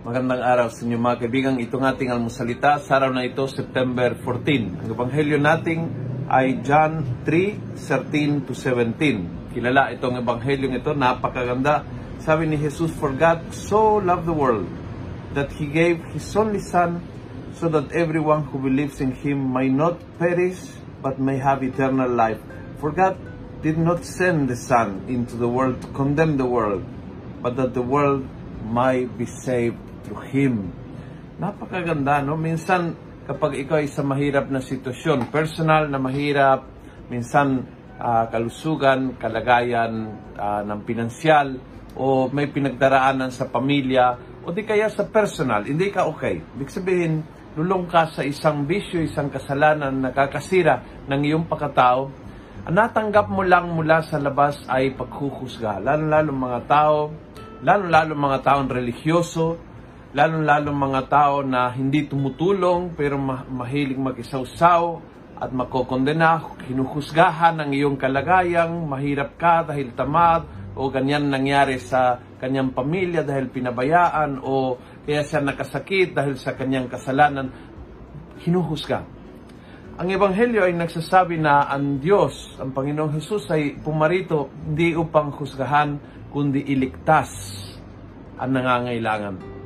magandang araw sa inyo mga kaibigan. Itong ating almusalita sa araw na ito, September 14. Ang ebanghelyo nating ay John 3, 13 to 17. Kilala itong ebanghelyo ito, napakaganda. Sabi ni Jesus, For God so loved the world that He gave His only Son so that everyone who believes in Him may not perish but may have eternal life. For God did not send the Son into the world to condemn the world, but that the world might be saved through Him. Napakaganda, no? Minsan, kapag ikaw ay sa mahirap na sitwasyon, personal na mahirap, minsan uh, kalusugan, kalagayan uh, ng pinansyal, o may pinagdaraanan sa pamilya, o di kaya sa personal, hindi ka okay. Ibig sabihin, lulong ka sa isang bisyo, isang kasalanan na kakasira ng iyong pagkatao, ang natanggap mo lang mula sa labas ay paghuhusga. Lalo-lalo mga tao, lalo-lalo mga taong religyoso, lalo-lalo mga tao na hindi tumutulong pero ma- mahilig mag-isawsaw at makokondena, hinuhusgahan ang iyong kalagayang, mahirap ka dahil tamad, o ganyan nangyari sa kanyang pamilya dahil pinabayaan, o kaya siya nakasakit dahil sa kanyang kasalanan, hinuhusga. Ang Ebanghelyo ay nagsasabi na ang Diyos, ang Panginoong Hesus ay pumarito hindi upang husgahan, kundi iligtas ang nangangailangan.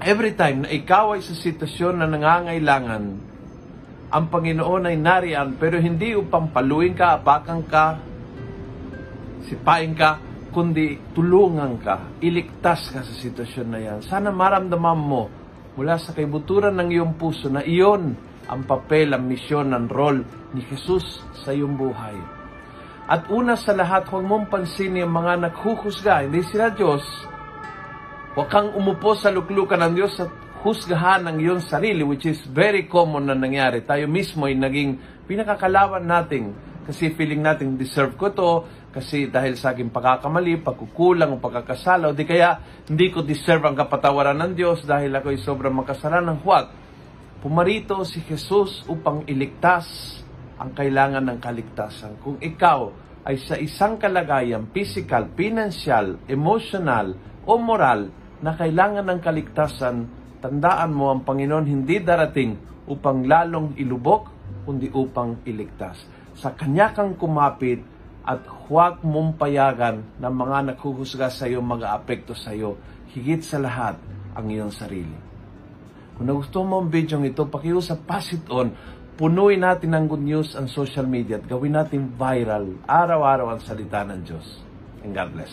Every time na ikaw ay sa sitwasyon na nangangailangan, ang Panginoon ay nariyan pero hindi upang paluin ka, apakan ka, sipain ka, kundi tulungan ka, iligtas ka sa sitwasyon na yan. Sana maramdaman mo mula sa kaibuturan ng iyong puso na iyon ang papel, ang misyon, ang role ni Jesus sa iyong buhay. At una sa lahat, huwag mong pansin yung mga naghuhusga. Hindi sila Diyos. Huwag kang umupo sa luklukan ng Diyos at husgahan ang iyong sarili, which is very common na nangyari. Tayo mismo ay naging pinakakalawan natin kasi feeling natin deserve ko to, kasi dahil sa aking pagkakamali, pagkukulang o pagkakasala, o di kaya hindi ko deserve ang kapatawaran ng Diyos dahil ako ay sobrang makasalanan. Huwag. Pumarito si Jesus upang iligtas ang kailangan ng kaligtasan. Kung ikaw ay sa isang kalagayan, physical, financial, emotional, o moral na kailangan ng kaligtasan, tandaan mo ang Panginoon hindi darating upang lalong ilubok, kundi upang iligtas. Sa Kanya kang kumapit at huwag mong payagan na mga naghuhusga sa iyo, mag-aapekto sa iyo, higit sa lahat ang iyong sarili. Kung nagustuhan mo ang video ito, pakiusap, pass it on. Punuin natin ng good news ang social media at gawin natin viral araw-araw ang salita ng Diyos. And God bless.